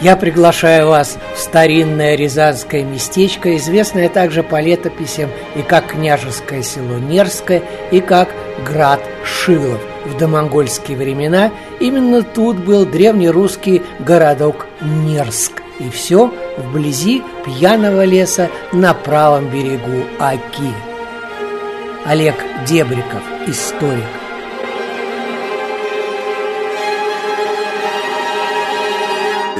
Я приглашаю вас в старинное рязанское местечко, известное также по летописям и как княжеское село Нерское, и как град Шилов. В домонгольские времена именно тут был древнерусский городок Нерск. И все вблизи пьяного леса на правом берегу Аки. Олег Дебриков, историк.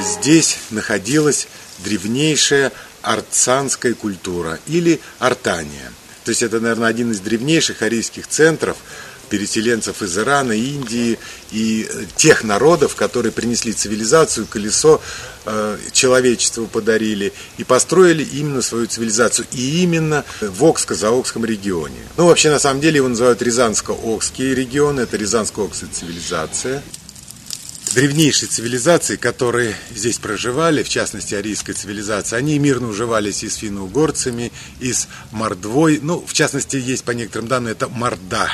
Здесь находилась древнейшая арцанская культура или артания. То есть это, наверное, один из древнейших арийских центров переселенцев из Ирана, Индии и тех народов, которые принесли цивилизацию, колесо э, человечеству подарили и построили именно свою цивилизацию. И именно в Окско-Заокском регионе. Ну, вообще, на самом деле, его называют Рязанско-Окский регион, это Рязанско-Окская цивилизация древнейшие цивилизации, которые здесь проживали, в частности арийская цивилизация, они мирно уживались и с финно-угорцами, и с мордвой. Ну, в частности, есть по некоторым данным, это морда,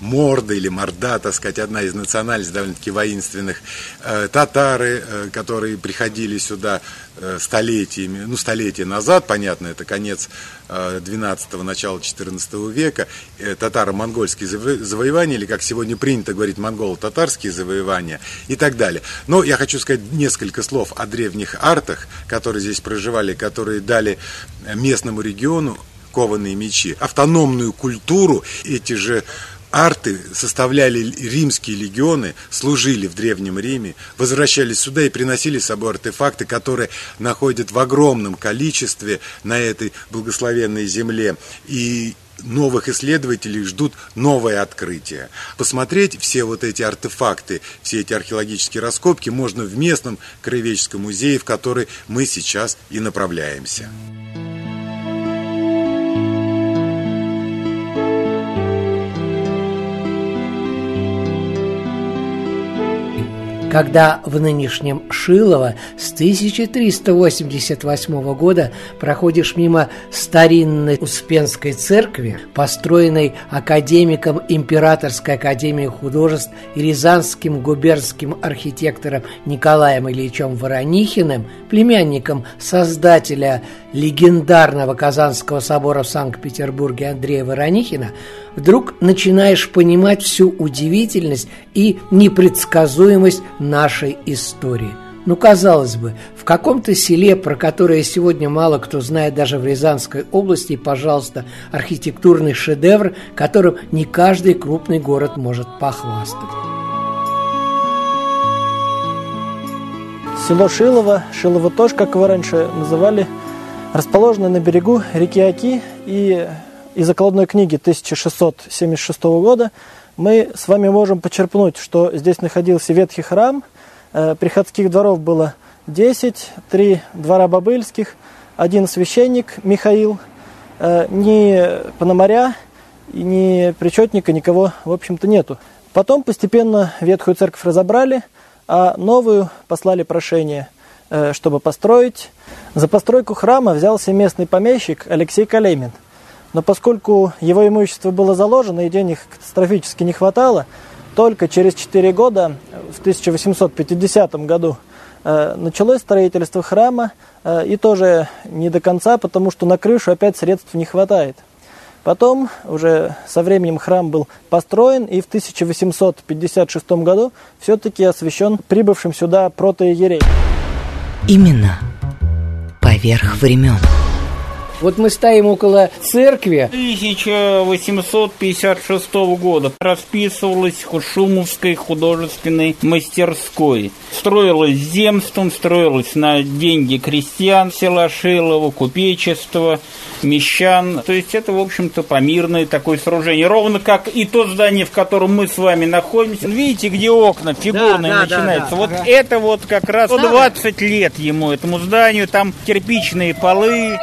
морда или морда, так сказать, одна из национальностей довольно-таки воинственных. Э, татары, э, которые приходили сюда Э, столетиями, ну, столетия назад, понятно, это конец 12-го, э, начало 14 века, э, татаро-монгольские завоевания, или, как сегодня принято говорить, монголо-татарские завоевания и так далее. Но я хочу сказать несколько слов о древних артах, которые здесь проживали, которые дали местному региону кованые мечи, автономную культуру, эти же арты составляли римские легионы, служили в Древнем Риме, возвращались сюда и приносили с собой артефакты, которые находят в огромном количестве на этой благословенной земле. И новых исследователей ждут новое открытие. Посмотреть все вот эти артефакты, все эти археологические раскопки можно в местном краеведческом музее, в который мы сейчас и направляемся. Когда в нынешнем Шилово с 1388 года проходишь мимо старинной Успенской церкви, построенной академиком Императорской академии художеств и рязанским губернским архитектором Николаем Ильичем Воронихиным, племянником создателя легендарного Казанского собора в Санкт-Петербурге Андрея Воронихина, вдруг начинаешь понимать всю удивительность и непредсказуемость нашей истории. Ну, казалось бы, в каком-то селе, про которое сегодня мало кто знает даже в Рязанской области, пожалуйста, архитектурный шедевр, которым не каждый крупный город может похвастать. Село Шилово, Шилово тоже, как его раньше называли, расположено на берегу реки Оки и из закладной книги 1676 года мы с вами можем почерпнуть, что здесь находился ветхий храм, э, приходских дворов было 10, три двора бобыльских, один священник Михаил, э, ни пономаря, ни причетника, никого, в общем-то, нету. Потом постепенно ветхую церковь разобрали, а новую послали прошение, э, чтобы построить. За постройку храма взялся местный помещик Алексей Калеймин – но поскольку его имущество было заложено и денег катастрофически не хватало, только через 4 года, в 1850 году, э, началось строительство храма, э, и тоже не до конца, потому что на крышу опять средств не хватает. Потом уже со временем храм был построен, и в 1856 году все-таки освящен прибывшим сюда протоиерей. Именно поверх времен. Вот мы стоим около церкви. 1856 года расписывалась Шумовской художественной мастерской. Строилась земством, строилась на деньги крестьян села Шилова, купечества, мещан. То есть это, в общем-то, помирное такое сооружение. Ровно как и то здание, в котором мы с вами находимся. Видите, где окна фигурные да, да, начинаются? Да, да, вот ага. это вот как раз 20 лет ему, этому зданию. Там кирпичные полы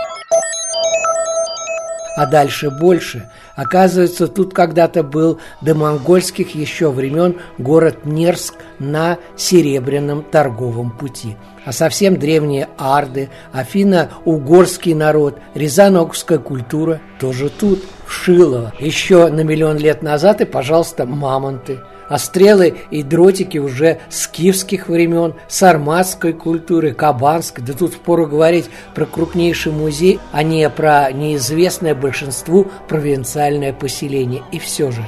а дальше больше. Оказывается, тут когда-то был до монгольских еще времен город Нерск на Серебряном торговом пути. А совсем древние арды, афино-угорский народ, рязанокская культура тоже тут, в Шилово. Еще на миллион лет назад и, пожалуйста, мамонты – а стрелы и дротики уже скифских времен, сарматской культуры, кабанской. Да тут впору говорить про крупнейший музей, а не про неизвестное большинству провинциальное поселение. И все же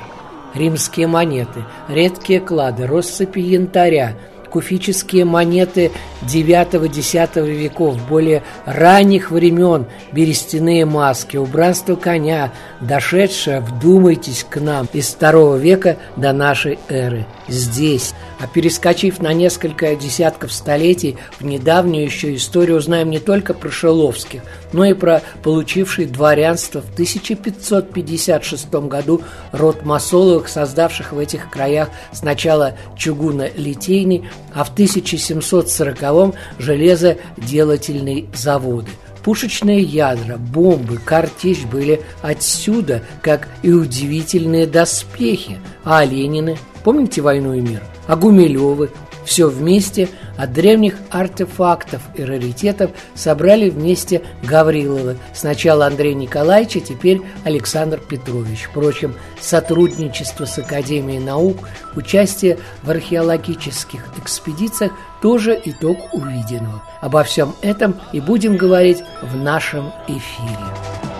римские монеты, редкие клады, россыпи янтаря – куфические монеты IX-X веков, более ранних времен, берестяные маски, убранство коня, дошедшее, вдумайтесь, к нам из II века до нашей эры. Здесь. А перескочив на несколько десятков столетий, в недавнюю еще историю узнаем не только про Шиловских, но и про получивший дворянство в 1556 году род Масоловых, создавших в этих краях сначала чугунно-литейный, а в 1740-м железоделательные заводы. Пушечные ядра, бомбы, картечь были отсюда, как и удивительные доспехи. А Ленины, помните «Войну и мир»? А Гумилевы, все вместе от древних артефактов и раритетов собрали вместе Гавриловы. Сначала Андрей Николаевич, а теперь Александр Петрович. Впрочем, сотрудничество с Академией наук, участие в археологических экспедициях тоже итог увиденного. Обо всем этом и будем говорить в нашем эфире.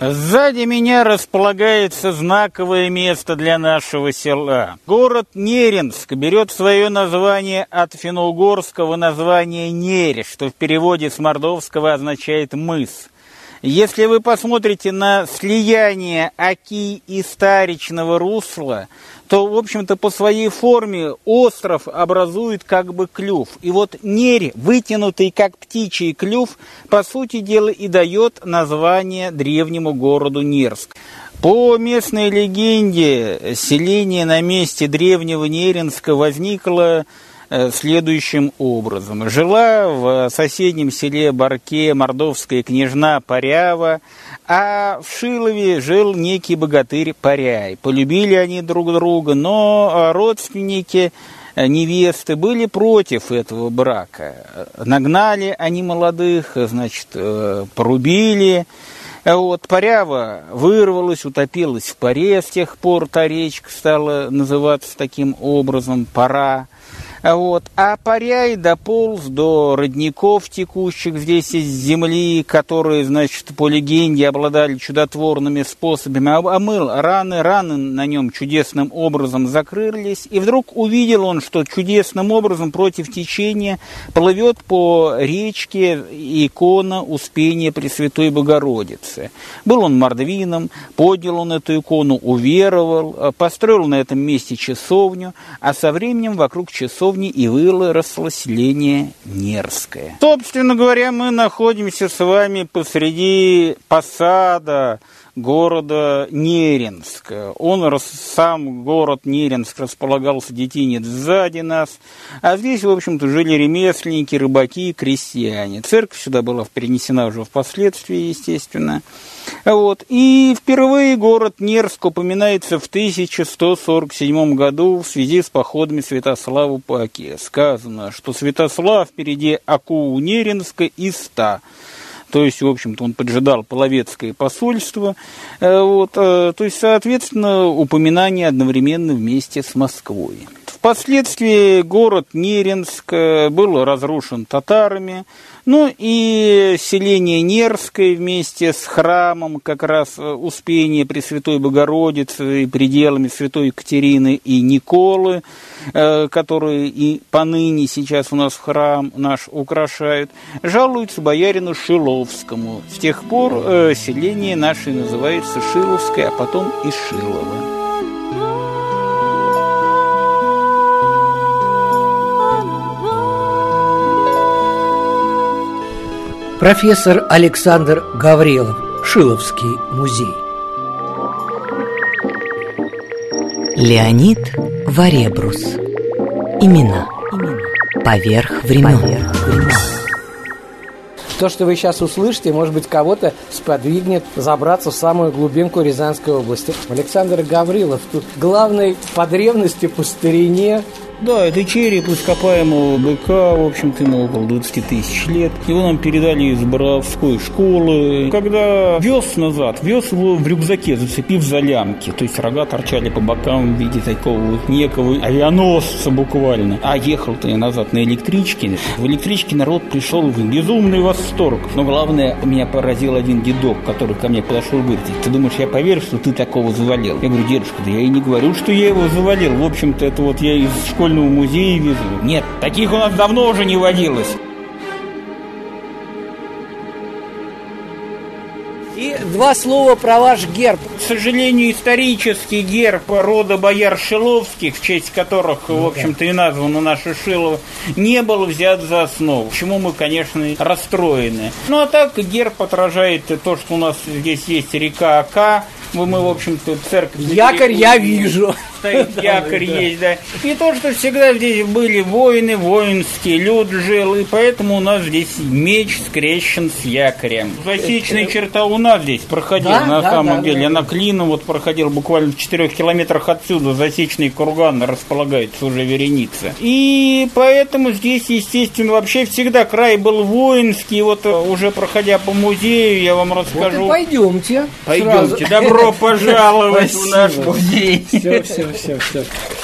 Сзади меня располагается знаковое место для нашего села. Город Неринск берет свое название от финно-угорского названия Нере, что в переводе с мордовского означает «мыс». Если вы посмотрите на слияние Оки и Старичного русла, то, в общем-то, по своей форме остров образует как бы клюв. И вот нерь, вытянутый как птичий клюв, по сути дела и дает название древнему городу Нерск. По местной легенде, селение на месте древнего Неринска возникло следующим образом. Жила в соседнем селе Барке мордовская княжна Парява, а в Шилове жил некий богатырь Паряй. Полюбили они друг друга, но а, родственники э, невесты были против этого брака. Нагнали они молодых, значит, э, порубили. Вот, Парява вырвалась, утопилась в паре, с тех пор та речка стала называться таким образом, пора. Вот. А Паряй дополз до родников текущих здесь из земли, которые, значит, по легенде обладали чудотворными способами, омыл раны, раны на нем чудесным образом закрылись, и вдруг увидел он, что чудесным образом против течения плывет по речке икона Успения Пресвятой Богородицы. Был он мордвином, поднял он эту икону, уверовал, построил на этом месте часовню, а со временем вокруг часовни часовни и выросло селение Нерское. Собственно говоря, мы находимся с вами посреди посада города Неринск. Он, сам город Неринск располагался детинец сзади нас, а здесь, в общем-то, жили ремесленники, рыбаки, крестьяне. Церковь сюда была перенесена уже впоследствии, естественно. Вот. И впервые город Нерск упоминается в 1147 году в связи с походами Святослава по Оке. Сказано, что Святослав впереди Аку Неринска и Ста. То есть, в общем-то, он поджидал половецкое посольство. Э, вот, э, то есть, соответственно, упоминание одновременно вместе с Москвой. Впоследствии город Неренск был разрушен татарами, ну и селение Нерское вместе с храмом как раз э, Успения Пресвятой Богородицы и пределами Святой Екатерины и Николы, э, которые и поныне сейчас у нас храм наш украшают, жалуются боярину Шиловскому. С тех пор э, селение наше называется Шиловское, а потом и Шилово. Профессор Александр Гаврилов, Шиловский музей. Леонид Варебрус. Имена. Поверх времен. Поверх времен. То, что вы сейчас услышите, может быть, кого-то сподвигнет забраться в самую глубинку Рязанской области. Александр Гаврилов тут главный по древности, по старине да, это череп ископаемого быка, в общем-то, ему около 20 тысяч лет. Его нам передали из Боровской школы. Когда вез назад, вез его в рюкзаке, зацепив за лямки. То есть рога торчали по бокам в виде такого вот некого авианосца буквально. А ехал-то я назад на электричке. В электричке народ пришел в безумный восторг. Но главное, меня поразил один дедок, который ко мне подошел и говорит, ты думаешь, я поверю, что ты такого завалил? Я говорю, дедушка, да я и не говорю, что я его завалил. В общем-то, это вот я из школы школьного музея везу. Нет, таких у нас давно уже не водилось. И два слова про ваш герб. К сожалению, исторический герб рода бояр Шиловских, в честь которых, ну, в общем-то, и названо наше Шилово, не был взят за основу. Почему мы, конечно, расстроены. Ну, а так герб отражает то, что у нас здесь есть река Ака, мы, мы в общем-то, церковь... Якорь я вижу. Стоит якорь есть, да. И то, что всегда здесь были воины, воинский люд жил, и поэтому у нас здесь меч скрещен с якорем. Засечная черта у нас здесь проходила, на самом деле. Она клином вот проходила буквально в четырех километрах отсюда. Засечный курган располагается уже вереница. И поэтому здесь, естественно, вообще всегда край был воинский. Вот уже проходя по музею, я вам расскажу. Вот пойдемте. Пойдемте. Добро Добро пожаловать в наш музей. Все, все, все, все.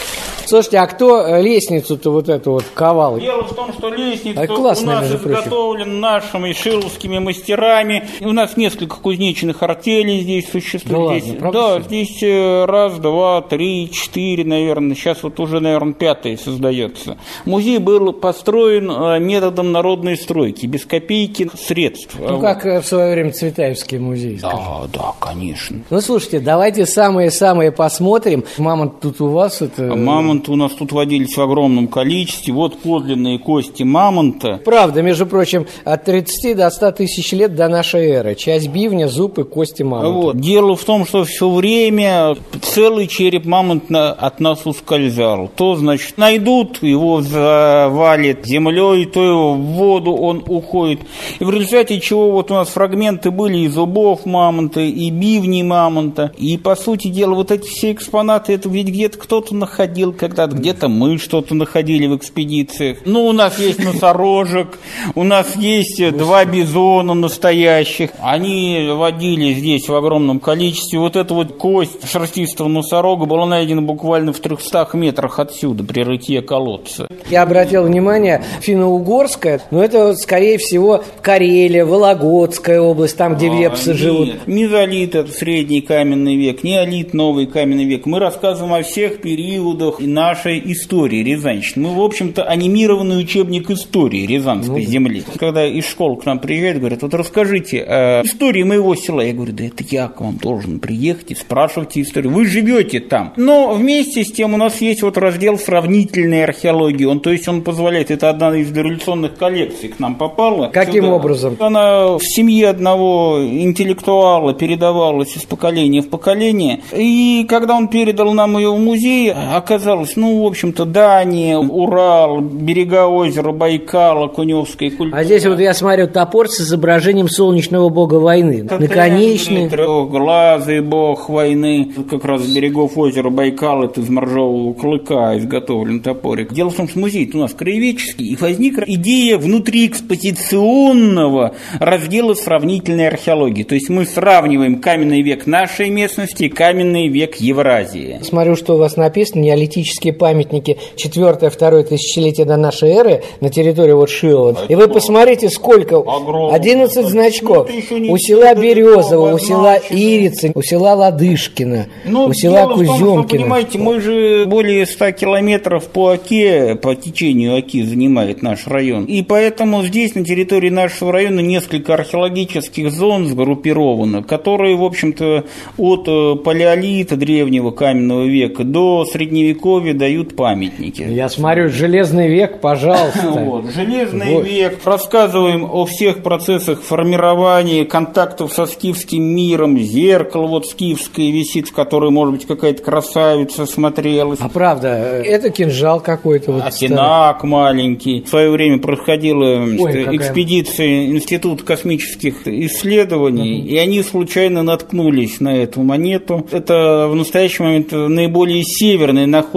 Слушайте, а кто э, лестницу-то вот эту вот ковал? Дело в том, что лестница а классная, у нас изготовлена нашими шиловскими мастерами. У нас несколько кузнечных артелей здесь существует. Да, здесь, ладно, да здесь э, раз, два, три, четыре, наверное. Сейчас вот уже, наверное, пятый создается. Музей был построен э, методом народной стройки, без копейки средств. Ну, как в свое время Цветаевский музей. Да, скажем. да, конечно. Ну, слушайте, давайте самые-самые посмотрим. Мама тут у вас это... Мамонт мамонты у нас тут водились в огромном количестве. Вот подлинные кости мамонта. Правда, между прочим, от 30 до 100 тысяч лет до нашей эры. Часть бивня, зуб и кости мамонта. Вот. Дело в том, что все время целый череп мамонта от нас ускользал. То, значит, найдут, его завалит землей, то его в воду он уходит. И в результате чего вот у нас фрагменты были и зубов мамонта, и бивни мамонта. И, по сути дела, вот эти все экспонаты, это ведь где-то кто-то находил, когда-то, где-то мы что-то находили в экспедициях. Ну, у нас есть носорожек, у нас есть два бизона настоящих. Они водили здесь в огромном количестве. Вот эта вот кость шерстистого носорога была найдена буквально в 300 метрах отсюда, при рытье колодца. Я обратил внимание, финно-угорская, но это, скорее всего, Карелия, Вологодская область, там, где а, вепсы нет. живут. Мезолит – это средний каменный век, неолит – новый каменный век. Мы рассказываем о всех периодах нашей истории Рязанщины. Мы, в общем-то, анимированный учебник истории Рязанской ну, земли. Когда из школы к нам приезжают, говорят, вот расскажите о истории моего села. Я говорю, да это я к вам должен приехать и спрашивайте историю. Вы живете там. Но вместе с тем у нас есть вот раздел сравнительной археологии. Он, то есть он позволяет, это одна из дореволюционных коллекций к нам попала. Каким сюда. образом? Она в семье одного интеллектуала передавалась из поколения в поколение. И когда он передал нам ее в музей, оказалось, оказалось, ну, в общем-то, Дания, Урал, берега озера Байкала, Куневской культуры. А здесь вот я смотрю топор с изображением солнечного бога войны. Это Наконечный. Трехглазый бог войны. Как раз с берегов озера Байкал это из моржового клыка изготовлен топорик. Дело в том, что музей у нас краеведческий, и возникла идея внутри экспозиционного раздела сравнительной археологии. То есть мы сравниваем каменный век нашей местности и каменный век Евразии. Смотрю, что у вас написано, неолитический археологические памятники 4-2 тысячелетия до нашей эры на территории вот Шилова. И вы посмотрите, сколько, 11 значков. Ну, У села Березово, у села Ирицы, у села Ладышкина, Ну, у села Куземкина. понимаете, мы же более 100 километров по оке, по течению оки занимает наш район. И поэтому здесь, на территории нашего района, несколько археологических зон сгруппировано, которые, в общем-то, от э, палеолита древнего каменного века до средневековья дают памятники. Я смотрю, Железный век, пожалуйста. Вот. Железный Вот. век. Рассказываем о всех процессах формирования контактов со скифским миром. Зеркало вот скифское висит, в которое, может быть, какая-то красавица смотрелась. А правда, это кинжал какой-то. Вот старый. Акинак маленький. В свое время значит, Ой, экспедиция Института космических исследований, и они случайно наткнулись на эту монету. Это в настоящий момент наиболее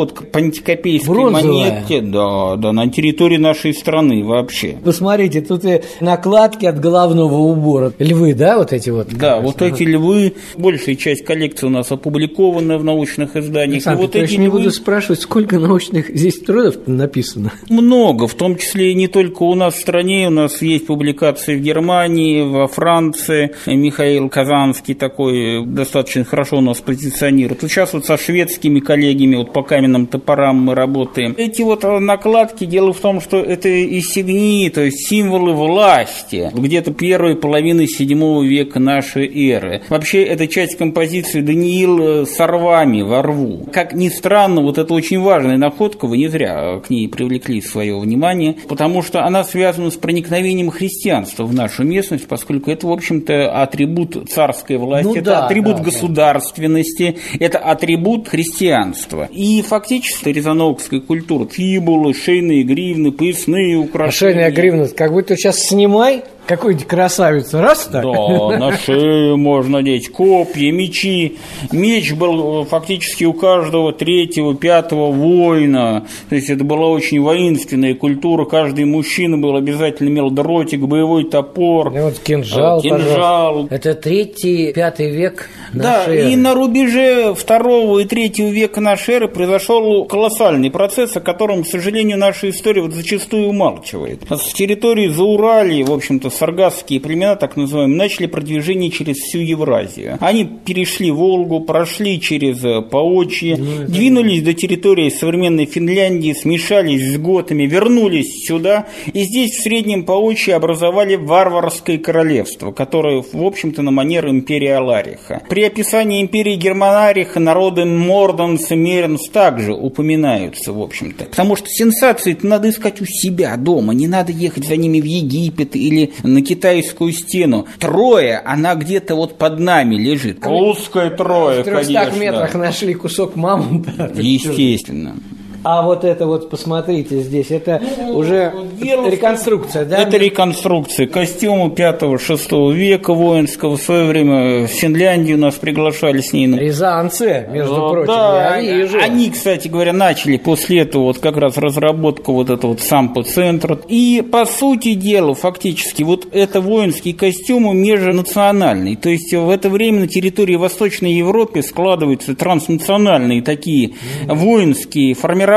находка пантикопейской Бронзовая? монетки. Да, да, на территории нашей страны вообще. Посмотрите, тут и накладки от головного убора. Львы, да, вот эти вот? Да, вот эти львы, большая часть коллекции у нас опубликована в научных изданиях. Александр и вот эти не львы буду спрашивать, сколько научных здесь трудов написано. много, в том числе и не только у нас в стране, у нас есть публикации в Германии, во Франции. Михаил Казанский такой достаточно хорошо у нас позиционирует. Вот сейчас вот со шведскими коллегами вот по каменным топорам мы работаем. Эти вот накладки, дело в том, что это инсигнии, то есть символы власти, где-то первой половины седьмого века нашей эры. Вообще, это часть композиции Даниил Сорвами во рву. Как ни странно, вот это очень важная находка, вы не зря к ней привлекли свое внимание, потому что она связана с проникновением христианства в нашу местность, поскольку это, в общем-то, атрибут царской власти, Ну это да, атрибут да, да. государственности, это атрибут христианства. И фактически рязановская культура, фибулы, шейные гривны, поясные украшения. Шейная гривна, как будто сейчас снимай какую-нибудь красавицу, раз так. Да, на шею можно надеть копья, мечи. Меч был э, фактически у каждого третьего, пятого воина. То есть это была очень воинственная культура. Каждый мужчина был обязательно имел дротик, боевой топор. И вот кинжал, э, кинжал. пожалуйста. Это третий, пятый век Да, эры. и на рубеже второго и третьего века нашей эры произошел колоссальный процесс, о котором, к сожалению, наша история вот зачастую умалчивает. С территории Зауралья, в общем-то, саргасские племена, так называемые, начали продвижение через всю Евразию. Они перешли Волгу, прошли через э, Поочье, двинулись до территории современной Финляндии, смешались с готами, вернулись сюда, и здесь в Среднем Поочье образовали варварское королевство, которое, в общем-то, на манер империи Алариха. При описании империи Германариха народы Морданс и Меренс также упоминаются, в общем-то. Потому что сенсации надо искать у себя дома, не надо ехать за ними в Египет или на китайскую стену. Троя, она где-то вот под нами лежит. Русская Троя, В 300 метрах нашли кусок мамонта. Естественно. А вот это вот, посмотрите здесь, это уже дело в- реконструкция, да? Это реконструкция костюма 5-6 века воинского. В свое время в Финляндию нас приглашали с ней. на- Рязанцы, между Ну, прочим, да, я вижу. они, кстати говоря, начали после этого вот как раз разработку вот этого вот сампо-центра. И, по сути дела, фактически, вот это воинский костюм межнациональный. То есть в это время на территории Восточной Европы складываются транснациональные такие воинские формирования,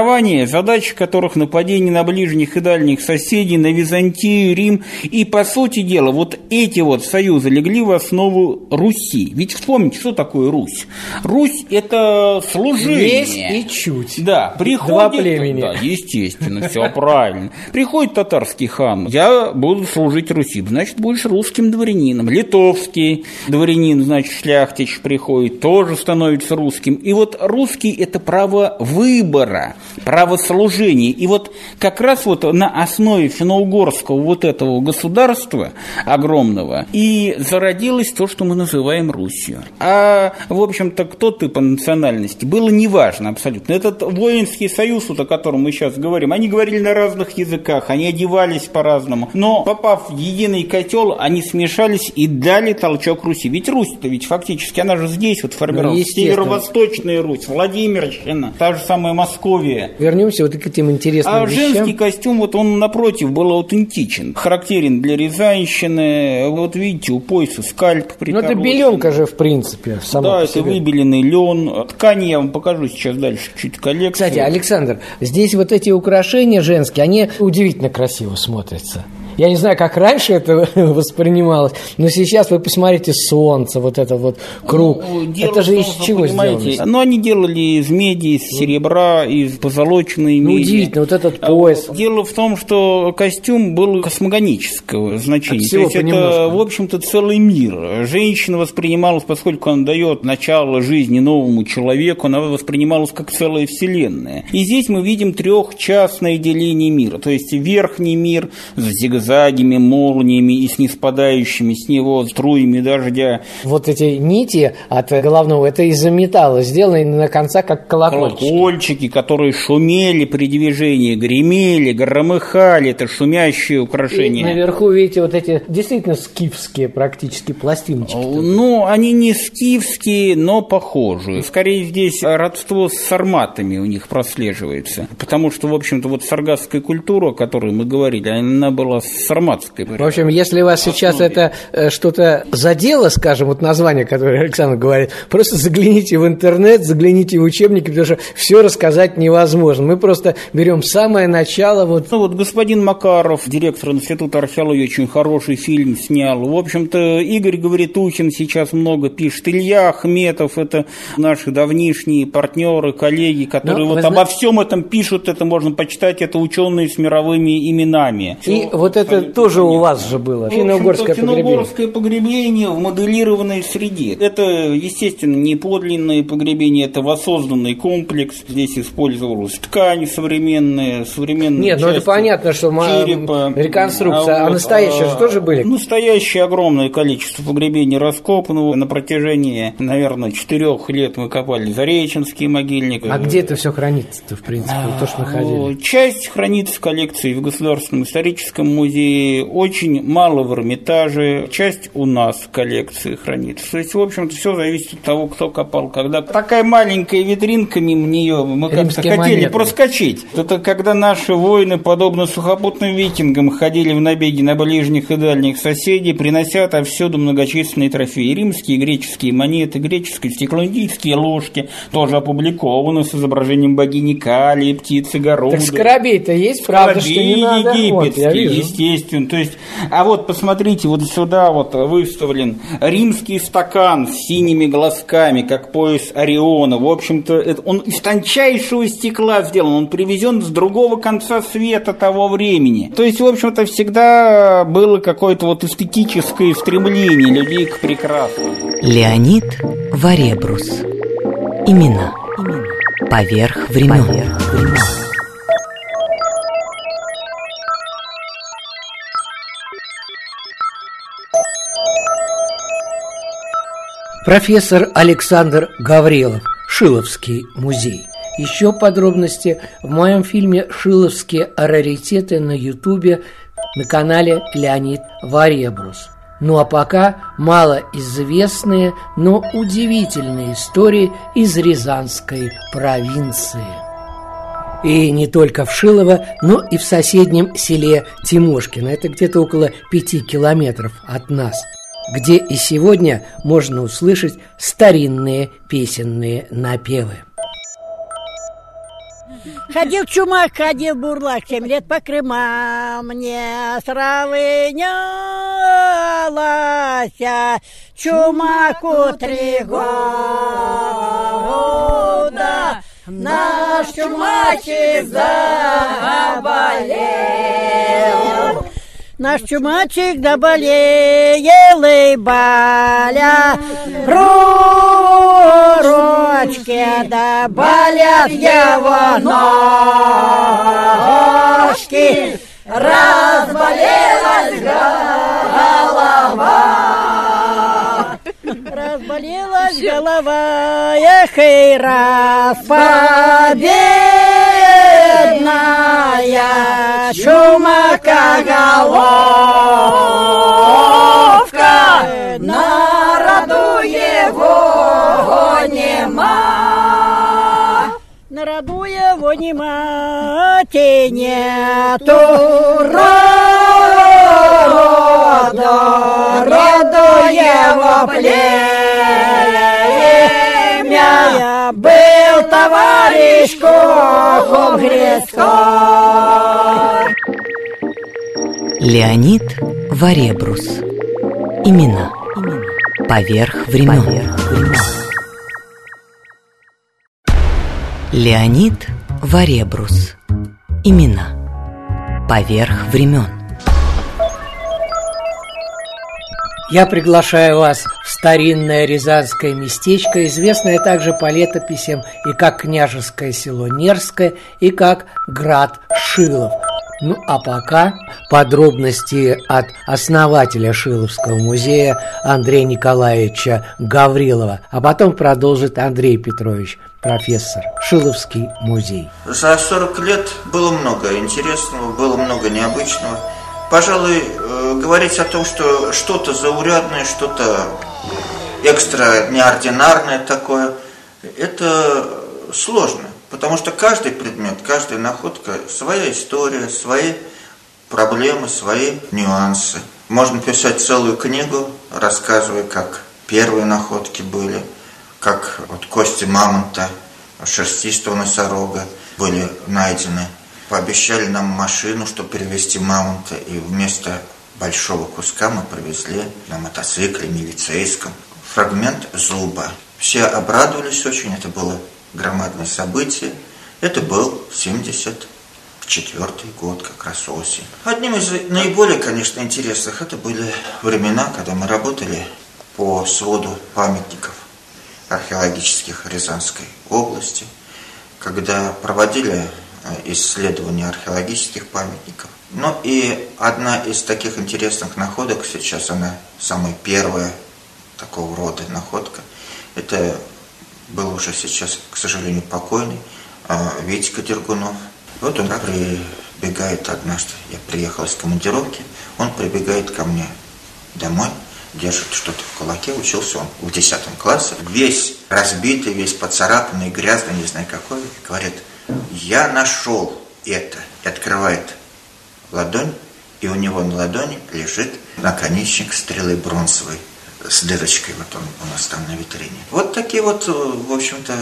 задачи которых нападение на ближних и дальних соседей, на Византию, Рим. И, по сути дела, вот эти вот союзы легли в основу Руси. Ведь вспомните, что такое Русь? Русь – это служение. Есть и чуть. Да, приходит... Два племени. Да, естественно, все правильно. Приходит татарский хан, я буду служить Руси, значит, будешь русским дворянином. Литовский дворянин, значит, шляхтич приходит, тоже становится русским. И вот русский – это право выбора, право служения. И вот как раз вот на основе финно-угорского вот этого государства огромного и зародилось то, что мы называем Русью. А, в общем-то, кто ты по национальности, было неважно абсолютно. Этот воинский союз, вот о котором мы сейчас говорим, они говорили на разных языках, они одевались по-разному, но попав в единый котел, они смешались и дали толчок Руси. Ведь Русь-то ведь фактически, она же здесь вот формировалась, Ну, северо-восточная Русь, Владимирщина, та же самая Московия, другое. Вернемся вот к этим интересным А вещам. женский костюм, вот он напротив был аутентичен, характерен для рязанщины. Вот видите, у пояса скальп Ну, это беленка же, в принципе, сама Да, это себе. выбеленный лен. Ткани я вам покажу сейчас дальше чуть коллекцию. Кстати, Александр, здесь вот эти украшения женские, они удивительно красиво смотрятся. Я не знаю, как раньше это воспринималось, но сейчас вы посмотрите солнце, вот это вот круг. Ну, дело это же из чего понимаете, сделано? Ну, они делали из меди, из серебра, из позолоченной Ну, меди. удивительно, вот этот А пояс. Дело в том, что костюм был космогонического значения. То есть это, понемножку. в общем-то, целый мир. Женщина воспринималась, поскольку она дает начало жизни новому человеку, она воспринималась как целая вселенная. И здесь мы видим трехчастное деление мира. То есть верхний мир с зигзагами, молниями и с неспадающими с него струями дождя. Вот эти нити от головного, это из-за металла, сделаны на концах как колокольчики. Колокольчики, которые шумели при движении, гремели, громыхали, это шумящие И украшения. наверху, видите, вот эти действительно скифские практически пластиночки. Ну, они не скифские, но похожие. Скорее здесь родство с сарматами у них прослеживается. Потому что, в общем-то, вот саргасская культура, о которой мы говорили, она была сарматской. В общем, если вас сейчас это э, что-то задело, скажем, вот название, которое Александр говорит, просто загляните в интернет, загляните в учебники, потому что все рассказать невозможно. Мы просто берем самое начало, вот Ну вот господин Макаров, директор Института археологии, очень хороший фильм снял. В общем-то, Игорь Говоритухин сейчас много пишет. Илья Ахметов, это наши давнишние партнеры, коллеги, которые Ну, вот обо зна- всем этом пишут, это можно почитать, это ученые с мировыми именами. И вот это тоже у вас же было, В финно-угорское погребение. финно-угорское погребение в моделированной среде. Это, естественно, не подлинное погребение, это воссозданный комплекс. Здесь использовалась ткань современная, современные Нет, ну это понятно, что черепа. реконструкция, а вот, настоящие же тоже были? Настоящее огромное количество погребений раскопано. На протяжении, наверное, четырех лет мы копали Зареченский могильник. А где это все хранится-то, в принципе, вот то, что находили? Ну, Часть хранится в коллекции в Государственном историческом музее, очень мало в Эрмитаже, часть у нас в коллекции хранится. То есть, в общем-то, все зависит от того, кто копал когда. Такая маленькая витринка мимо нее, мы как-то хотели монеты. проскочить. Это когда наши воины, подобно сухопутным викингам, ходили в набеги на ближних и дальних соседей, принося отовсюду многочисленные трофеи. Римские, греческие монеты, греческие стеклоиндийские ложки, тоже опубликованы с изображением богини Калии, птицы Горуды. Так скоробей-то есть, правда, что не Скоробей надо? Вот, египетский, вижу. Естественно. То есть, а вот посмотрите, вот сюда вот выставлен римский стакан с синими глазками, как пояс Ориона. В общем-то, он из тончайшего стекла сделан, он привезен с другого конца света того времени. То есть, в общем-то, всегда было какое-то вот эстетическое стремление людей к прекрасному. Леонид Варебрус. Имена. Поверх времен. Профессор Александр Гаврилов, Шиловский музей. Еще подробности в моем фильме «Шиловские раритеты» на Ютубе на канале Леонид Варебрус. Ну а пока малоизвестные, но удивительные истории из Рязанской провинции. И не только в Шилово, но и в соседнем селе Тимошкино. Это где-то около пяти километров от нас где и сегодня можно услышать старинные песенные напевы. Ходил чумак, ходил бурлак, семь лет по Крымам, не сравнялася. Чумаку три года, наш чумачик заболел. Наш чумачик доболел и баля Рурочки да болят его ножки. Разболелась голова. Разболелась голова, эх, и распобедная чумака головка, народу его нема. Народу его понимать и нету рода, рода его племя. Был товарищ Кохом. Леонид Варебрус. Имена. Поверх времен. Леонид Варебрус. Имена. Поверх времен. Я приглашаю вас в старинное рязанское местечко, известное также по летописям и как княжеское село Нерское, и как град Шилов. Ну а пока подробности от основателя Шиловского музея Андрея Николаевича Гаврилова, а потом продолжит Андрей Петрович, профессор, Шиловский музей. За 40 лет было много интересного, было много необычного. Пожалуй, говорить о том, что что-то заурядное, что-то экстра неординарное такое, это сложно. Потому что каждый предмет, каждая находка, своя история, свои проблемы, свои нюансы. Можно писать целую книгу, рассказывая, как первые находки были, как вот кости мамонта, шерстистого носорога были найдены. Пообещали нам машину, чтобы перевезти мамонта, и вместо большого куска мы привезли на мотоцикле милицейском фрагмент зуба. Все обрадовались очень, это было громадное событие. Это был 74 год, как раз осень. Одним из наиболее, конечно, интересных это были времена, когда мы работали по своду памятников археологических Рязанской области, когда проводили э, исследования археологических памятников. Но и одна из таких интересных находок, сейчас она самая первая такого рода находка, это был уже сейчас, к сожалению, покойный, а, Витька Дергунов. Вот он прибегает однажды, я приехал из командировки, он прибегает ко мне домой, держит что-то в кулаке, учился он в 10 классе, весь разбитый, весь поцарапанный, грязный, не знаю какой, говорит, я нашел это, и открывает ладонь, и у него на ладони лежит наконечник стрелы бронзовой с дырочкой, вот он у нас там на витрине. Вот такие вот, э, в общем-то,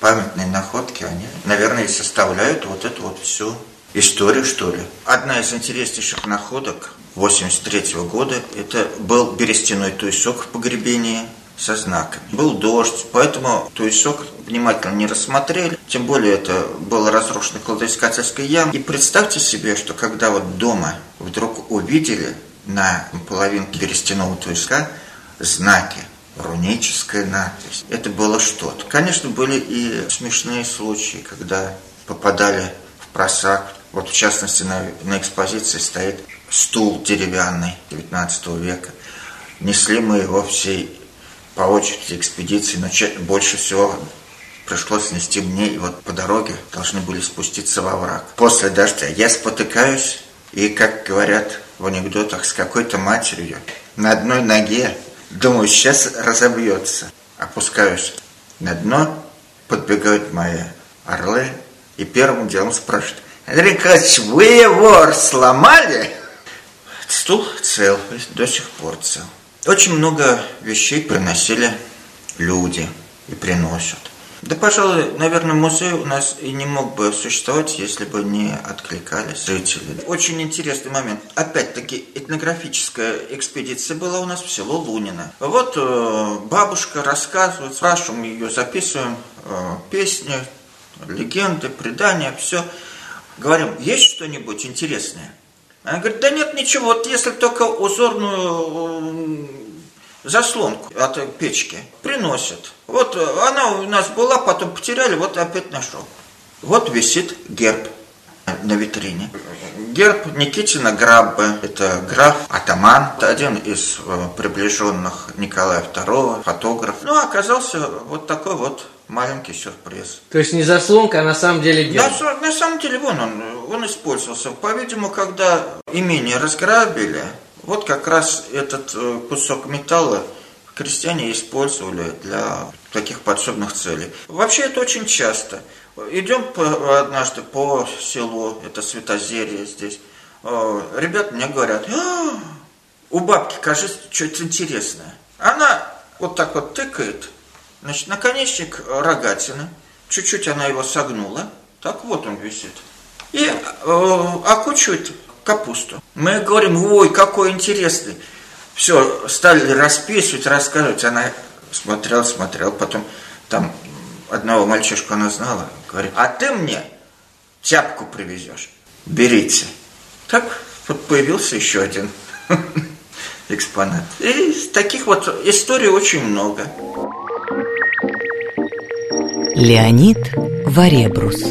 памятные находки, они, наверное, и составляют вот эту вот всю историю, что ли. Одна из интереснейших находок 83 -го года, это был берестяной туесок в погребении со знаками. Был дождь, поэтому туесок внимательно не рассмотрели, тем более это была разрушена кладоискательская яма. И представьте себе, что когда вот дома вдруг увидели на половинке берестяного туеска знаки, руническая надпись. Это было что-то. Конечно, были и смешные случаи, когда попадали в просак. Вот в частности на, на экспозиции стоит стул деревянный 19 века. Несли мы его всей по очереди экспедиции, но больше всего пришлось нести мне, и вот по дороге должны были спуститься во враг. После дождя я спотыкаюсь, и, как говорят в анекдотах, с какой-то матерью на одной ноге Думаю, сейчас разобьется. Опускаюсь на дно, подбегают мои орлы и первым делом спрашивают, Андрей Николаевич, вы его сломали? Стул цел, до сих пор цел. Очень много вещей приносили люди и приносят. Да, пожалуй, наверное, музей у нас и не мог бы существовать, если бы не откликались жители. Очень интересный момент. Опять-таки, этнографическая экспедиция была у нас в село Лунино. Вот э, бабушка рассказывает, спрашиваем ее, записываем э, песни, легенды, предания, все. Говорим, есть что-нибудь интересное? Она говорит, да нет ничего, вот если только узорную заслонку от печки приносят. Вот э, она у нас была, потом потеряли, вот опять нашел. Вот висит герб на витрине. Герб Никитина Граббе, это граф Атаман, один из э, приближенных Николая II, фотограф. Ну, оказался вот такой вот маленький сюрприз. То есть не заслонка, а на самом деле герб? На, на самом деле, вон он, он использовался. По-видимому, когда имение разграбили, вот как раз этот э, кусок металла крестьяне использовали для таких подсобных целей. Вообще это очень часто. Идем по, однажды по селу, это Светозерье здесь. Ребята мне говорят, а, у бабки, кажется, что-то интересное. Она вот так вот тыкает, значит, наконечник рогатины, чуть-чуть она его согнула, так вот он висит. И э, окучивает капусту. Мы говорим, ой, какой интересный. Все, стали расписывать, рассказывать. Она смотрела, смотрела, потом там одного мальчишку она знала, говорит, а ты мне тяпку привезешь, берите. Так вот появился еще один экспонат. И таких вот историй очень много. Леонид Варебрус.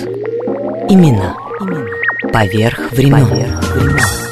Имена. Поверх времен. Поверх времен.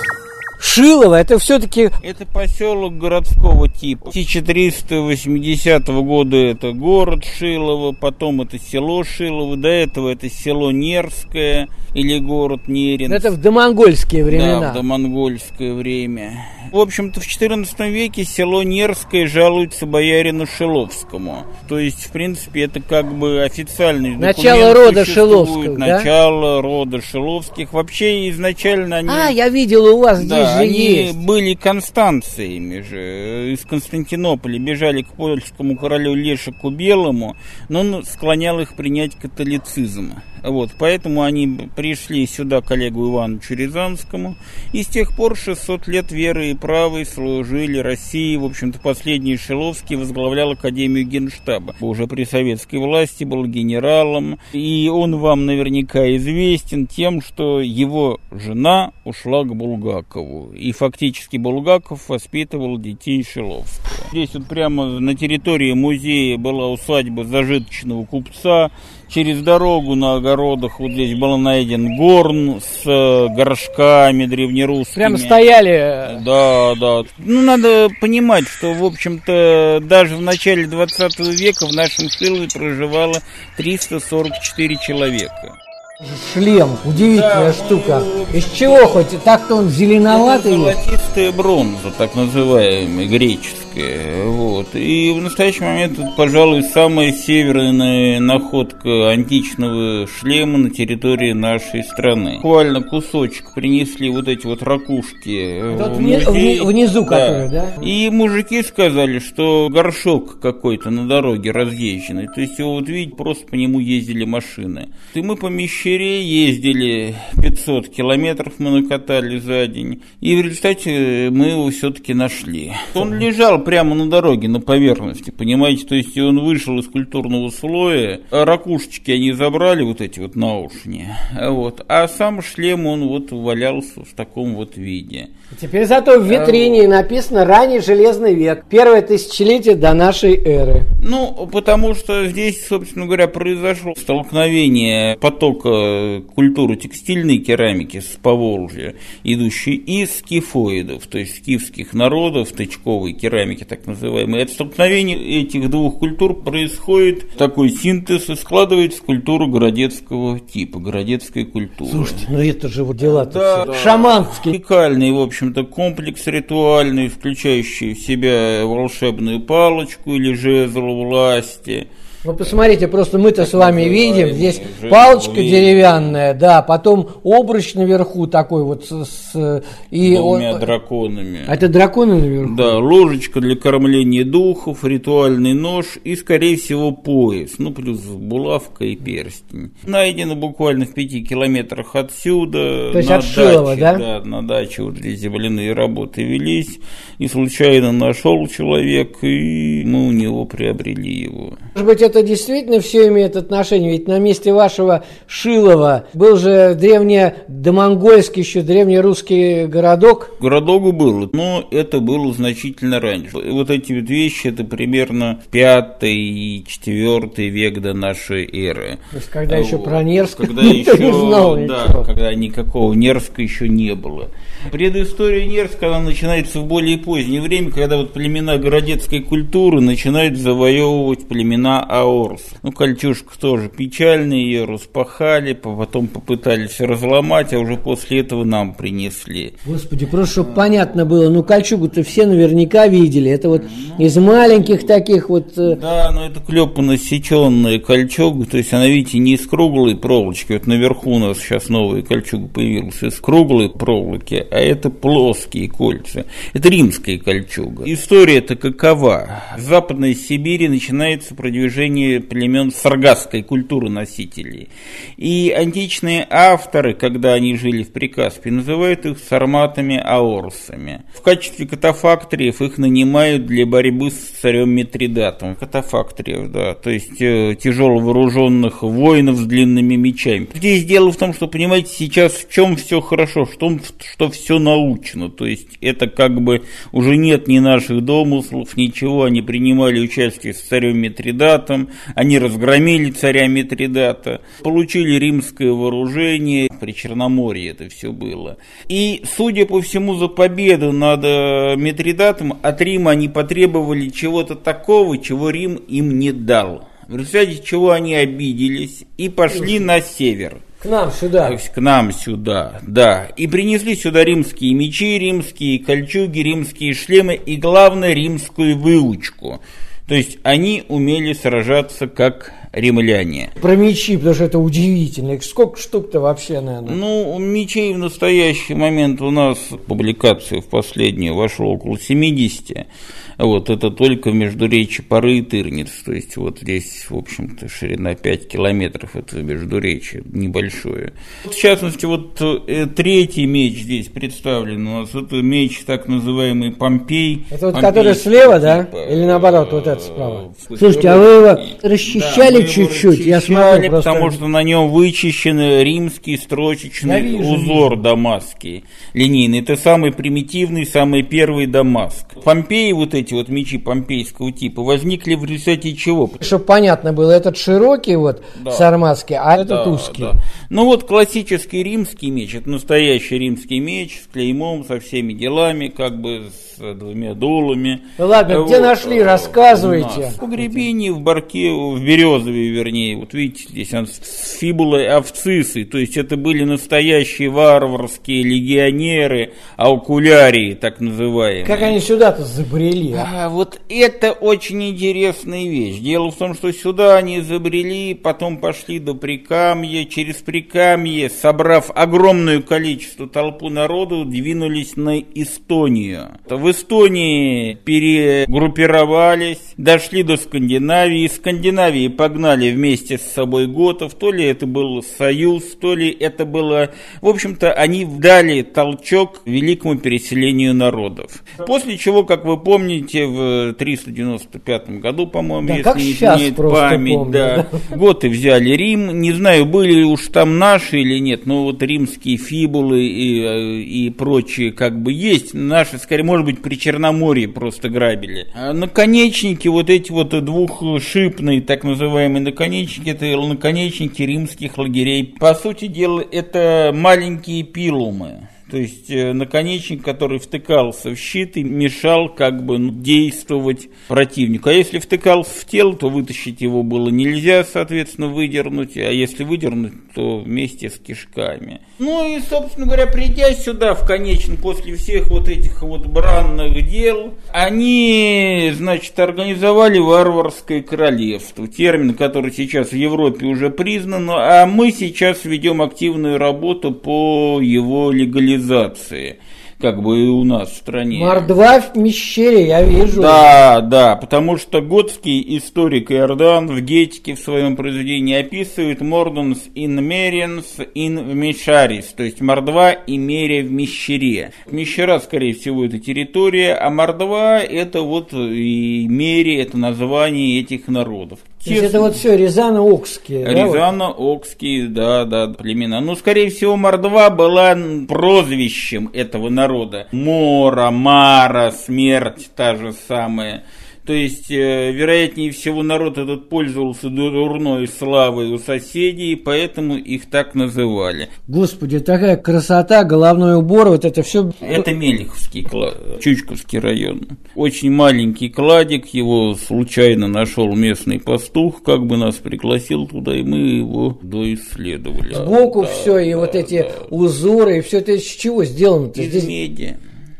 Шилово, это все-таки... Это поселок городского типа. 1380 года это город Шилово, потом это село Шилово, до этого это село Нерское или город Нерин. Это в домонгольские времена. Да, в домонгольское время. В общем-то, в XIV веке село Нерское жалуется боярину Шиловскому. То есть, в принципе, это как бы официальный Начало рода Шиловских, да? Начало рода Шиловских. Вообще, изначально они... А, я видел у вас здесь да, же они есть. были Констанциями же. Из Константинополя бежали к польскому королю Лешику Белому, но он склонял их принять католицизм. Вот, поэтому они пришли сюда к Олегу Ивановичу Рязанскому, и с тех пор 600 лет веры и правой служили России. В общем-то, последний Шиловский возглавлял Академию Генштаба. Уже при советской власти был генералом, и он вам наверняка известен тем, что его жена ушла к Булгакову. И фактически Булгаков воспитывал детей Шиловского. Здесь вот прямо на территории музея была усадьба зажиточного купца, через дорогу на огородах вот здесь был найден горн с э, горшками древнерусскими. Прямо стояли. Да, да. Ну, надо понимать, что, в общем-то, даже в начале 20 века в нашем Шилове проживало 344 человека. Шлем, удивительная да, штука. Ну, Из чего хоть? Так-то он зеленоватый. Это золотистая бронза, так называемая, греческая. Вот. И в настоящий момент это, пожалуй, самая северная находка античного шлема на территории нашей страны. Буквально кусочек принесли вот эти вот ракушки. Тут в музей. внизу, да. которые, да? И мужики сказали, что горшок какой-то на дороге разъезженный. То есть его вот видеть, просто по нему ездили машины. И мы помещали Чечере ездили 500 километров мы накатали за день. И в результате мы его все-таки нашли. Он лежал прямо на дороге, на поверхности, понимаете? То есть он вышел из культурного слоя, а ракушечки они забрали, вот эти вот наушни. Вот. А сам шлем, он вот валялся в таком вот виде. Теперь зато в витрине а, написано «Ранний Железный век», первое тысячелетие до нашей эры. Ну, потому что здесь, собственно говоря, произошло столкновение потока культуру текстильной керамики с Поволжья, идущей из скифоидов, то есть скифских народов, тычковой керамики так называемой. От столкновения этих двух культур происходит такой синтез и складывается культура городецкого типа, городецкая культура. Слушайте, ну это же вот дела-то да, все. шаманские. Уникальный, в общем-то, комплекс ритуальный, включающий в себя волшебную палочку или жезл власти – вы посмотрите, просто мы-то с вами видим, здесь палочка деревянная, да, потом обруч наверху такой вот с... с и Двумя он, драконами. А это драконы наверху? Да, ложечка для кормления духов, ритуальный нож и, скорее всего, пояс, ну, плюс булавка и перстень. Найдено буквально в пяти километрах отсюда. То есть от Шилова, да? Да, на даче вот эти земляные работы велись, и случайно нашел человек, и мы у него приобрели его. Может быть, это это действительно все имеет отношение? Ведь на месте вашего Шилова был же древне-домонгольский, еще древнерусский городок. Городок был, но это было значительно раньше. Вот эти вот вещи, это примерно 5 и 4 век до нашей эры. То есть, когда вот. еще про Нерск когда еще, не знал Да, ничего. когда никакого Нерска еще не было. Предыстория Нерска, она начинается в более позднее время, когда вот племена городецкой культуры начинают завоевывать племена Аорс. Ну, кольчужка тоже печальная, ее распахали, потом попытались разломать, а уже после этого нам принесли. Господи, просто чтобы понятно было, ну кольчугу-то все наверняка видели. Это вот из маленьких таких вот... э, Да, но это клепано сеченная кольчуга, то есть она, видите, не из круглой проволочки. Вот наверху у нас сейчас новая кольчуга появилась из круглой проволоки, а это плоские кольца. Это римская кольчуга. История-то какова? В Западной Сибири начинается продвижение племен саргасской культуры носителей. И античные авторы, когда они жили в Прикаспии, называют их сарматами-аорсами. В качестве катафактриев их нанимают для борьбы с царем Митридатом. Катафактриев, да, то есть э, тяжело вооруженных воинов с длинными мечами. Здесь дело в том, что, понимаете, сейчас в чем все хорошо, в том, что все научно. То есть это как бы уже нет ни наших домыслов, ничего. Они принимали участие с царем Митридатом, они разгромили царя Митридата, получили римское вооружение, при Черноморье это все было. И, судя по всему, за победу над э, Митридатом от Рима они потребовали чего-то такого, чего Рим им не дал. В результате чего они обиделись и пошли на север. К нам сюда. То есть к нам сюда, да. И принесли сюда римские мечи, римские кольчуги, римские шлемы и, главное, римскую выучку. То есть они умели сражаться как римляне. Про мечи, потому что это удивительно. Их Сколько штук-то вообще, наверное? Ну, мечей в настоящий момент у нас, публикация в последнюю вошла около 70. Вот, это только в междуречии Пары и Тырниц. То есть вот здесь, в общем-то, ширина 5 километров, это междуречие небольшое. В частности, вот э, третий меч здесь представлен у нас. Это меч так называемый Помпей. Это вот который слева, да? типа, Или наоборот, вот это справа? э, Слушайте, а вы его расчищали чуть-чуть? Я смотрю просто. потому что на нем вычищен римский строчечный вижу, узор вижу. дамасский, линейный. Это самый примитивный, самый первый Дамаск. Помпеи, вот эти вот мечи помпейского типа, возникли в результате чего? Чтобы понятно было, этот широкий вот Да. сарматский, а этот Да, узкий. да. Ну вот классический римский меч, это настоящий римский меч с клеймом, со всеми делами, как бы с двумя дулами. Ну ладно, где нашли, э, рассказывайте. В погребении, в барке, в Березове, вернее. Вот видите, здесь он с фибулой овцисы. То есть это были настоящие варварские легионеры, аукулярии, так называемые. Как они сюда-то забрели? а? А, вот это очень интересная вещь. Дело в том, что сюда они забрели, потом пошли до Прикамья, через Прикамье, собрав огромное количество толпу народу, двинулись на Эстонию. В Эстонии перегруппировались, дошли до Скандинавии, из Скандинавии погнали вместе с собой готов, то ли это был союз, то ли это было... В общем-то, они дали толчок великому переселению народов. После чего, как вы помните, в 395 году, по-моему, Да, если не изменяет память, помню, да, готы взяли Рим. Не знаю, были уж там наши или нет, но вот римские фибулы и, э, и прочие как бы есть. Наши, скорее, может быть, при Черноморье просто грабили. А наконечники, вот эти вот двухшипные, так называемые наконечники, это наконечники римских лагерей. По сути дела, это маленькие пилумы. То есть э, наконечник, который втыкался в щит и мешал как бы ну, действовать противнику. А если втыкался в тело, то вытащить его было нельзя, соответственно, выдернуть. А если выдернуть, то вместе с кишками. Ну и, собственно говоря, придя сюда в конечном после всех вот этих вот бранных дел, они, значит, организовали варварское королевство. Термин, который сейчас в Европе уже признан, а мы сейчас ведем активную работу по его легализации как бы и у нас в стране. Мордва в Мещере, я вижу. Да, да, потому что готский историк Иордан в Гетике в своем произведении описывает Мордунс in Меренс in Мишарис, то есть Мордва и Мерия в Мещере. Мещера, скорее всего, это территория, а Мордва это вот и Мерия, это название этих народов. То есть это вот все Рязано-Окские. Рязано-Окские, да, да, племена. Ну, скорее всего, Мордва была прозвищем этого народа. Мора, Мара, смерть та же самая. То есть, э, вероятнее всего, народ этот пользовался дурной славой у соседей, поэтому их так называли. Господи, такая красота, головной убор, вот это все. Это Мелиховский клад, Чучковский район. Очень маленький кладик, его случайно нашел местный пастух, как бы нас пригласил туда, и мы его доисследовали. Сбоку да, все, и да, вот эти да. узоры, и все это из чего сделано-то? Из Здесь... меди.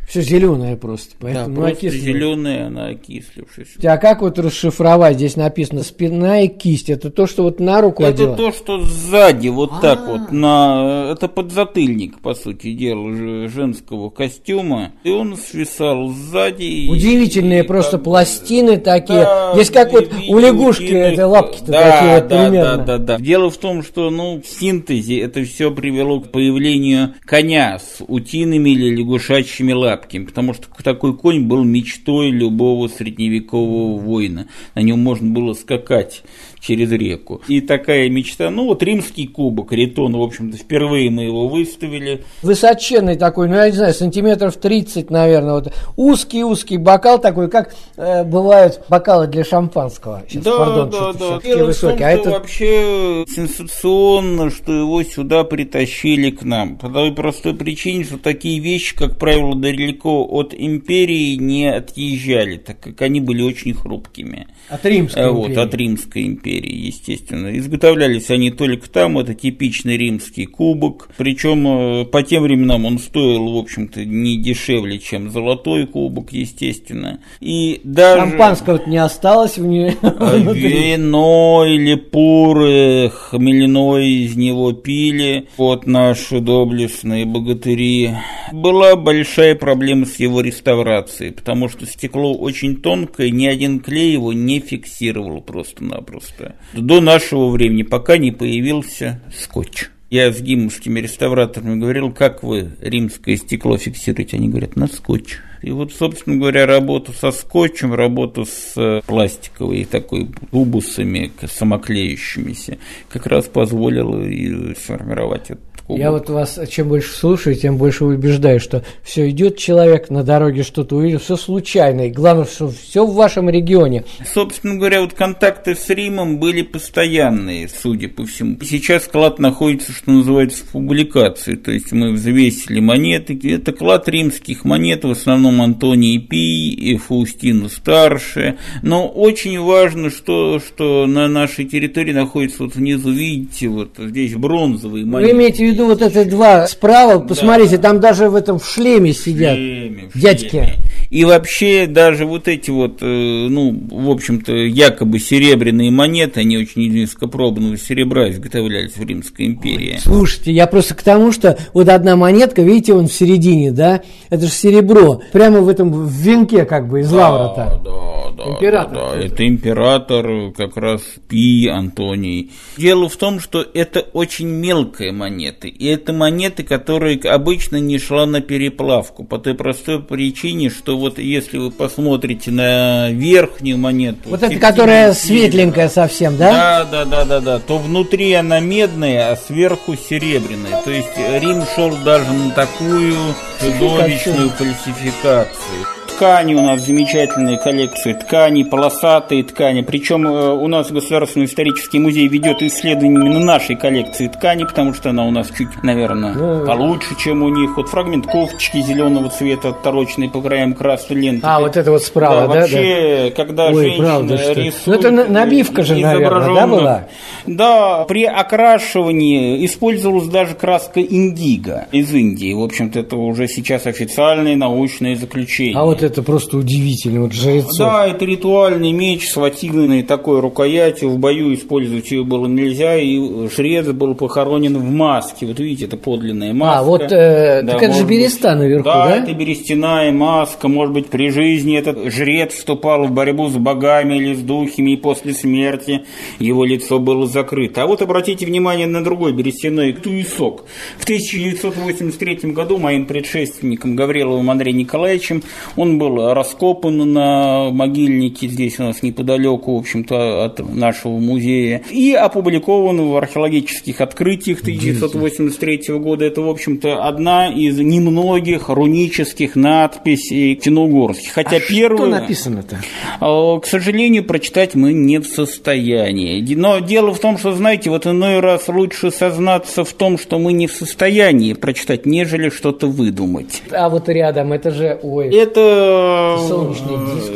Все зеленое просто, поэтому да, просто зеленое, она окислившаяся. А как вот расшифровать? Здесь написано спина и кисть. Это то, что вот на руку Это одела? то, что сзади, вот А-а-а. так вот. На... Это подзатыльник, по сути дела, женского костюма. И он свисал сзади. Удивительные и, просто как... пластины такие. Да, Есть как вот у лягушки это лапки-то да, такие да, примерно. Да, да, да. Дело в том, что ну, в синтезе это все привело к появлению коня с утиными или лягушачьими лапками лапками, потому что такой конь был мечтой любого средневекового воина. На нем можно было скакать через реку. И такая мечта, ну вот римский кубок, ритон, в общем-то, впервые мы его выставили. Высоченный такой, ну я не знаю, сантиметров 30, наверное, вот узкий-узкий бокал такой, как э, бывают бокалы для шампанского. Сейчас, да, пардон, да, да. Дело высокий. Том, а это вообще сенсационно, что его сюда притащили к нам. По той простой причине, что такие вещи, как правило, далеко от империи не отъезжали, так как они были очень хрупкими. От Римской вот, империи. От Римской империи империи, естественно. Изготовлялись они только там, это типичный римский кубок, причем э, по тем временам он стоил, в общем-то, не дешевле, чем золотой кубок, естественно. И даже... Шампанского не осталось в ней. Вино или пуры хмельной из него пили, вот наши доблестные богатыри. Была большая проблема с его реставрацией, потому что стекло очень тонкое, ни один клей его не фиксировал просто-напросто просто. До нашего времени, пока не появился скотч. Я с гимовскими реставраторами говорил, как вы римское стекло фиксируете? Они говорят, на скотч. И вот, собственно говоря, работу со скотчем, работу с э, пластиковой такой тубусами самоклеющимися как раз позволило и сформировать это кубок. Я вот вас чем больше слушаю, тем больше убеждаю, что все идет человек на дороге что-то увидел, все случайно, и главное, что все в вашем регионе. Собственно говоря, вот контакты с Римом были постоянные, судя по всему. Сейчас клад находится, что называется, в публикации, то есть мы взвесили монеты, это клад римских монет, в основном Антоний Пий и Фаустину Старше, но очень важно, что, что на нашей территории находится вот внизу, видите, вот здесь бронзовые монеты. Вы имеете в виду вот эти два справа, посмотрите, да. там даже в этом в шлеме сидят шлеме, в дядьки. Шлеме. И вообще даже вот эти вот, э, ну, в общем-то, якобы серебряные монеты, они очень низкопробного серебра изготовлялись в Римской империи. Слушайте, я просто к тому, что вот одна монетка, видите, он в середине, да, это же серебро, прямо в этом в венке как бы из да, лавра-то. Да, да, император. Да, да, это император как раз Пи Антоний. Дело в том, что это очень мелкая монета, и это монеты, которые обычно не шла на переплавку, по той простой причине, что вот если вы посмотрите на верхнюю монету... Вот эта, которая светленькая совсем, да? Да, да, да, да, да. То внутри она медная, а сверху серебряная. То есть Рим шел даже на такую чудовищную фальсификацию ткани у нас замечательные коллекции тканей, полосатые ткани. Причем э, у нас Государственный исторический музей ведет исследования именно нашей коллекции ткани, потому что она у нас чуть, наверное, ну, получше, чем у них. Вот фрагмент кофточки зеленого цвета, оттороченный по краям красной ленты. А, вот это вот справа, да? да вообще, да? когда Ой, женщина правда, рисует... Ну, это набивка же, наверное, да, была? Да, при окрашивании использовалась даже краска индиго из Индии. В общем-то, это уже сейчас официальное научное заключение. А вот это просто удивительно, вот жрецов. Да, это ритуальный меч с ватильной такой рукоятью, в бою использовать ее было нельзя, и жрец был похоронен в маске, вот видите, это подлинная маска. А, вот, э, да, так это же береста наверху, да? Да, это берестяная маска, может быть, при жизни этот жрец вступал в борьбу с богами или с духами, и после смерти его лицо было закрыто. А вот обратите внимание на другой берестяной туесок. В 1983 году моим предшественником Гавриловым Андреем Николаевичем он он был раскопан на могильнике здесь у нас неподалеку, в общем-то, от нашего музея, и опубликован в археологических открытиях 1983 года. Это, в общем-то, одна из немногих рунических надписей финно-угорских. Хотя а первую... Что написано-то? А, к сожалению, прочитать мы не в состоянии. Но дело в том, что, знаете, вот иной раз лучше сознаться в том, что мы не в состоянии прочитать, нежели что-то выдумать. А вот рядом, это же, ой... Это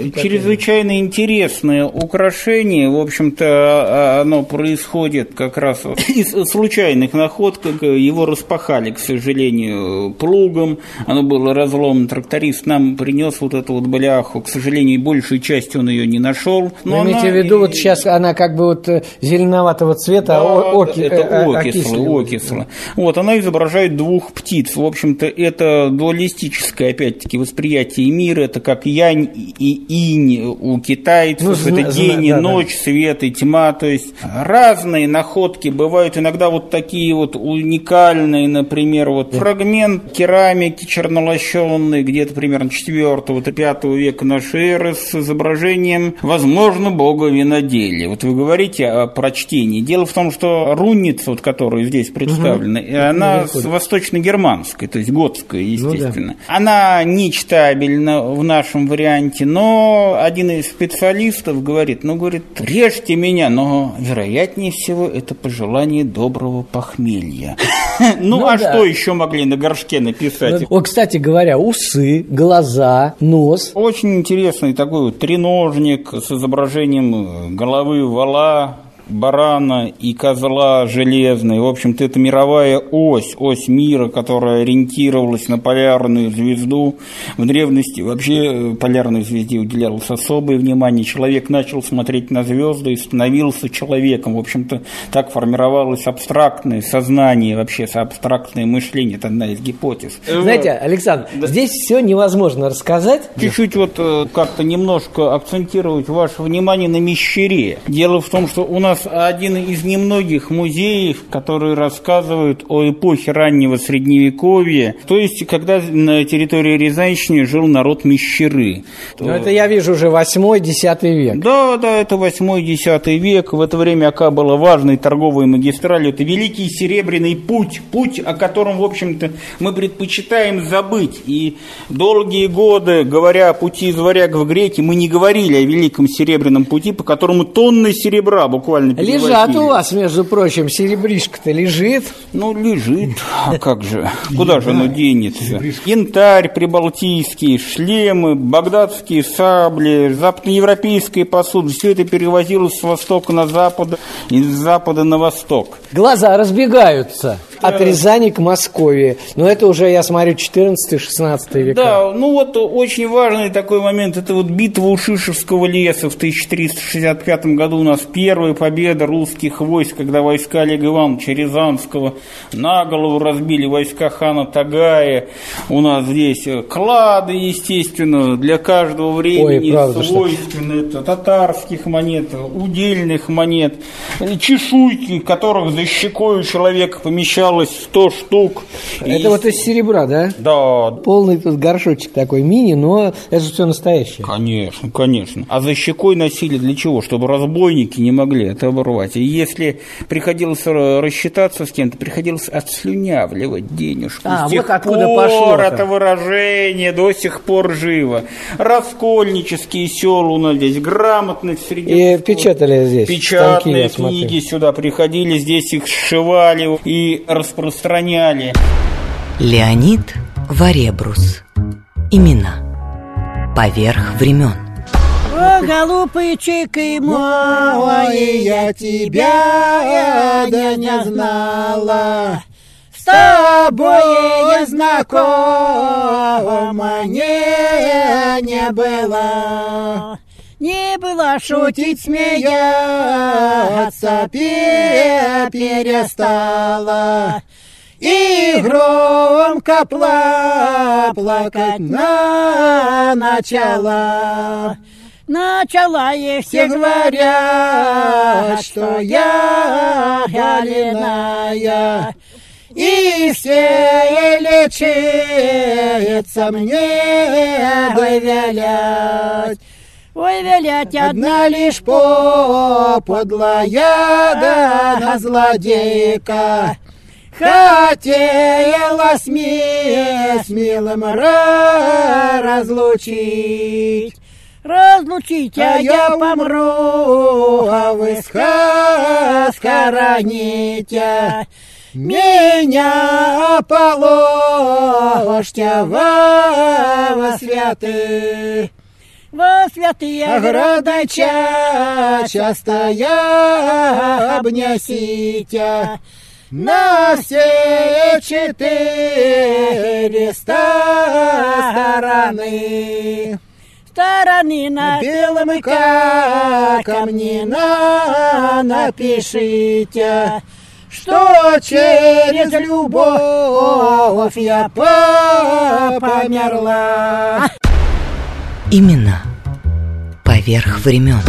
диск, чрезвычайно интересное украшение. В общем-то, а, оно происходит как раз из случайных находок. Его распахали, к сожалению, плугом. Оно было разломано. Тракторист нам принес вот эту вот бляху. К сожалению, большую часть он ее не нашел. Но Вы имеете в виду, вот сейчас она как бы вот э, зеленоватого цвета, да, оки, это э, окисло, окисло. Вот, она изображает двух птиц. В общем-то, это дуалистическое, опять-таки, восприятие мира. Это как янь и инь у китайцев. Ну, это день и да, ночь, да. свет и тьма. То есть разные находки бывают. Иногда вот такие вот уникальные, например, вот да. фрагмент керамики чернолощенной, где-то примерно 4-5 века нашей эры с изображением, возможно, бога виноделия. Вот вы говорите о прочтении. Дело в том, что рунница, вот, которая здесь представлена, угу. она восточно-германской, то есть готская, естественно. Ну, да. Она не читабельна в нашем варианте, но один из специалистов говорит, ну, говорит, режьте меня, но вероятнее всего это пожелание доброго похмелья. Ну, ну, а что еще могли на горшке написать? О, кстати говоря, усы, глаза, нос. Очень интересный такой треножник с изображением головы вала, барана и козла железной. В общем-то, это мировая ось, ось мира, которая ориентировалась на полярную звезду. В древности вообще э, полярной звезде уделялось особое внимание. Человек начал смотреть на звезды и становился человеком. В общем-то, так формировалось абстрактное сознание, вообще абстрактное мышление. Это одна из гипотез. Знаете, Александр, да. здесь все невозможно рассказать. Чуть-чуть вот э, как-то немножко акцентировать ваше внимание на мещере. Дело в том, что у нас нас один из немногих музеев, которые рассказывают о эпохе раннего Средневековья, то есть когда на территории Рязанщины жил народ Мещеры. Но это я вижу уже 8-10 век. Да, да, это 8-10 век. В это время Ака была важной торговой магистралью. Это Великий Серебряный путь, путь, о котором, в общем-то, мы предпочитаем забыть. И долгие годы, говоря о пути из варяг в греки, мы не говорили о Великом Серебряном пути, по которому тонны серебра буквально правильно Лежат у вас, между прочим, серебришка-то лежит. Ну, лежит. А как же? Куда же оно денется? Янтарь прибалтийский, шлемы, багдадские сабли, западноевропейская посуда. Все это перевозилось с востока на запад и с запада на восток. Глаза разбегаются от Рязани к Москве. Но это уже, я смотрю, 14-16 века. Да, ну вот очень важный такой момент. Это вот битва у Шишевского леса в 1365 году у нас первая победа русских войск, когда войска Олега Ивановича Рязанского на голову разбили войска хана Тагая. У нас здесь клады, естественно, для каждого времени Ой, правда, свойственны. Что... Это татарских монет, удельных монет, чешуйки, которых за щекой у человека помещал осталось 100 штук. Это и... вот из серебра, да? Да. Полный тут горшочек такой мини, но это все настоящее. Конечно, конечно. А за щекой носили для чего? Чтобы разбойники не могли это оборвать. И если приходилось рассчитаться с кем-то, приходилось отслюнявливать денежку. А, с тех вот откуда пор пошло это выражение до сих пор живо. Раскольнические села у нас здесь, грамотность среди... И печатали здесь. Печатные книги сюда приходили, здесь их сшивали и распространяли. Леонид Варебрус. Имена. Поверх времен. О, голубчик и мой, я тебя да не знала. С тобой я знакома не, не была. Не было шутить, смеяться, перестала. И громко плакать на начала. Начала и все говорят, что я галиная. И все лечится мне вывелять. Ой, велять Одна лишь подлая да злодейка. Хотела с, ми, с милым разлучить. Разлучить, а я помру, а вы схороните. Меня положьте во, во святые во святые града ча, часто я обнясите на все четыре стороны. Стороны на белом камне на напишите, что через любовь я померла. Имена поверх времен.